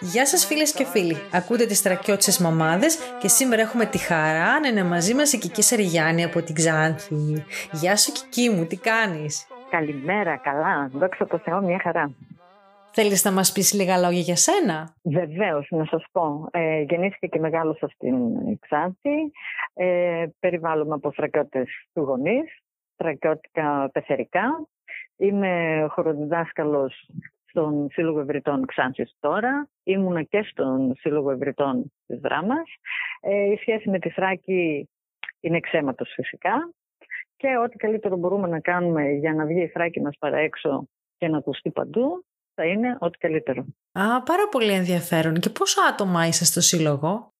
Γεια σας φίλες και φίλοι, ακούτε τις τρακιώτσες μαμάδες και σήμερα έχουμε τη χαρά να είναι μαζί μας η Κική Σαριγιάννη από την Ξάνθη. Γεια σου Κική μου, τι κάνεις; Καλημέρα, καλά, δόξα τω Θεώ, μια χαρά. Θέλεις να μας πεις λίγα λόγια για σένα; Βεβαίως, να σας πω. Ε, γεννήθηκα και μεγάλωσα στην Ξάνθη. Ε, περιβάλλομαι από θρακιώτες του γονείς, θρακιώτικα πεθερικά. Είμαι χωροδιδάσκαλος στον Σύλλογο Ευρυτών Ξάνθης τώρα. Ήμουνα και στον Σύλλογο Ευρυτών της Δράμας. Ε, η σχέση με τη Θράκη είναι ξέματος φυσικά και ό,τι καλύτερο μπορούμε να κάνουμε για να βγει η Θράκη μας παρά έξω και να ακουστεί παντού θα είναι ό,τι καλύτερο. Α, πάρα πολύ ενδιαφέρον. Και πόσο άτομα είσαι στο Σύλλογο;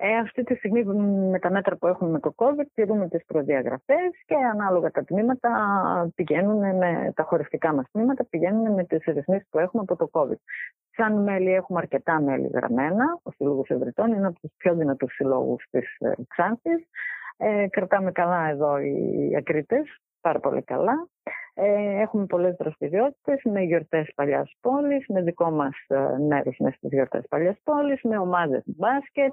Ε, αυτή τη στιγμή με τα μέτρα που έχουμε με το COVID τηρούμε τις προδιαγραφές και ανάλογα τα τμήματα πηγαίνουν με τα χωριστικά μας τμήματα πηγαίνουν με τις ρυθμίσεις που έχουμε από το COVID. Σαν μέλη έχουμε αρκετά μέλη γραμμένα. Ο Σύλλογος Ευρετών είναι από τους πιο δυνατούς συλλόγους της ε, Ξάνθης. Ε, κρατάμε καλά εδώ οι ακρίτες, πάρα πολύ καλά. Ε, έχουμε πολλές δραστηριότητες με γιορτές παλιάς πόλης, με δικό μας ε, μέρος μέσα στις γιορτές παλιάς πόλης, με ομάδες μπάσκετ,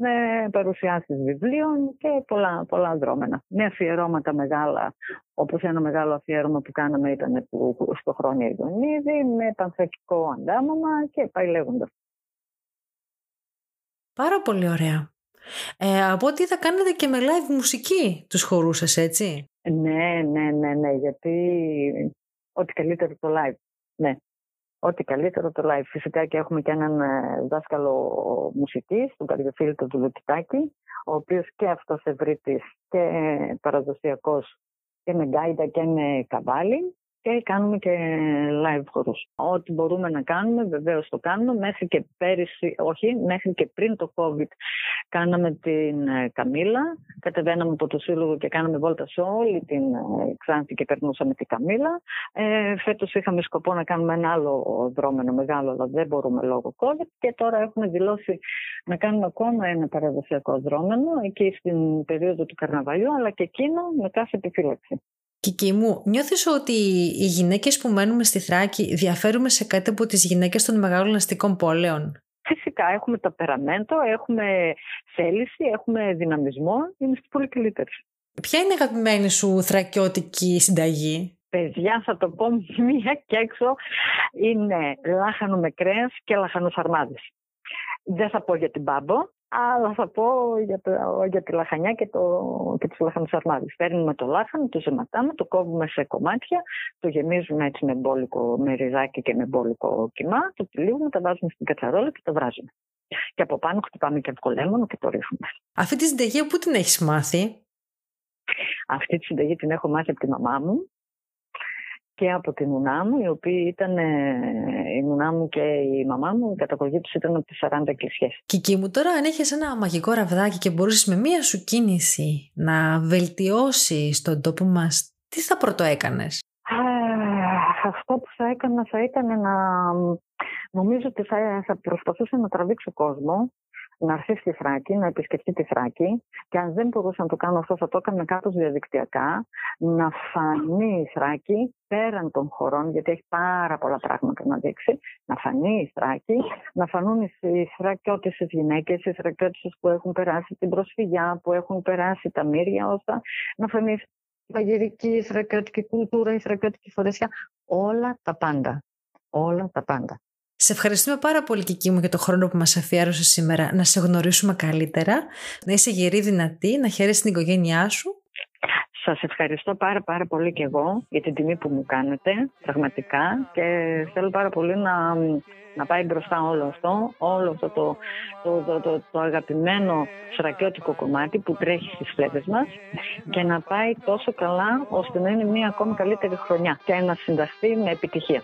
με παρουσιάσεις βιβλίων και πολλά, πολλά δρόμενα. Με αφιερώματα μεγάλα, όπως ένα μεγάλο αφιέρωμα που κάναμε ήταν στο χρόνια Ιδονίδη, με πανθακικό αντάμωμα και πάει λέγοντας. Πάρα πολύ ωραία. Ε, από ό,τι θα κάνετε και με live μουσική τους χορούς σας, έτσι; Ναι, ναι, ναι, ναι, γιατί ό,τι καλύτερο το live. Ναι, ό,τι καλύτερο το live. Φυσικά και έχουμε και έναν ε, δάσκαλο μουσικής, τον Καρδιοφίλητο του Λουκιτάκη, ο οποίος και αυτός ευρύτης και παραδοσιακός και με γκάιντα και με καβάλι και κάνουμε και live χορούς. Ό,τι μπορούμε να κάνουμε βεβαίως το κάνουμε. Μέχρι και πέρυσι, όχι, μέχρι και πριν το COVID κάναμε την ε, Καμίλα. Κατεβαίναμε από το Σύλλογο και κάναμε βόλτα σε όλη την ε, Ξάνθη και περνούσαμε την Καμίλα. Ε, φέτος είχαμε σκοπό να κάνουμε ένα άλλο δρόμενο μεγάλο, αλλά δεν μπορούμε λόγω COVID. Και τώρα έχουμε δηλώσει να κάνουμε ακόμα ένα παραδοσιακό δρόμενο εκεί στην περίοδο του καρναβαλιού, αλλά και εκείνο με κάθε επιφύλαξη. Κική μου, νιώθεις ότι οι γυναίκες που μένουμε στη Θράκη διαφέρουμε σε κάτι από τις γυναίκες των μεγάλων αστικών πόλεων; Φυσικά έχουμε ταπεραμέντο, έχουμε θέληση, έχουμε δυναμισμό, είμαστε πολύ καλύτεροι. Ποια είναι η αγαπημένη σου θρακιώτικη συνταγή; Παιδιά, θα το πω μία και έξω, είναι λάχανο με κρέας και λαχανός αρμάδες. Δεν θα πω για την μπάμπο, αλλά θα πω για, το, για τη λαχανιά και, το, και τους λαχανούς αρμάδες. Παίρνουμε το λάχανο, το ζεματάμε, το κόβουμε σε κομμάτια, το γεμίζουμε έτσι με μπόλικο με ριζάκι και με μπόλικο κιμά, το τυλίγουμε, τα βάζουμε στην κατσαρόλα και το βράζουμε. Και από πάνω χτυπάμε και λεμόνο και το ρίχνουμε. Αυτή τη συνταγή πού την έχεις μάθει; Αυτή τη συνταγή την έχω μάθει από τη μαμά μου και από την ουνά μου, η οποία ήταν ε, η ουνά μου και η μαμά μου, η καταγωγή τους ήταν από τις 40 εκκλησιές. Κική μου, τώρα αν έχεις ένα μαγικό ραβδάκι και μπορούσες με μία σου κίνηση να βελτιώσεις τον τόπο μας, τι θα πρωτοέκανε. Αυτό που θα έκανα θα ήταν να. Νομίζω ότι θα, θα προσπαθούσα να τραβήξω κόσμο να έρθει στη Θράκη, να επισκεφτεί τη Θράκη και αν δεν μπορούσα να το κάνω αυτό θα το έκανα κάπως διαδικτυακά, να φανεί η Θράκη πέραν των χωρών, γιατί έχει πάρα πολλά πράγματα να δείξει, να φανεί η Θράκη, να φανούν οι θρακιώτες οι γυναίκες, οι θρακιώτες που έχουν περάσει την προσφυγιά, που έχουν περάσει τα μύρια όσα, να φανεί η παγερική, η θρακιώτικη κουλτούρα, η θρακιώτικη φορεσιά, όλα τα πάντα. Όλα τα πάντα. Σε ευχαριστούμε πάρα πολύ Κική μου για το χρόνο που μας αφιέρωσες σήμερα να σε γνωρίσουμε καλύτερα, να είσαι γερή δυνατή, να χαίρεσαι την οικογένειά σου. Σας ευχαριστώ πάρα πάρα πολύ και εγώ για την τιμή που μου κάνετε, πραγματικά και θέλω πάρα πολύ να, να πάει μπροστά όλο αυτό, όλο αυτό το, το, το, το, το αγαπημένο σρακιώτικο κομμάτι που τρέχει στις φλέβες μας και να πάει τόσο καλά ώστε να είναι μια ακόμη καλύτερη χρονιά και να συνταχθεί με επιτυχία.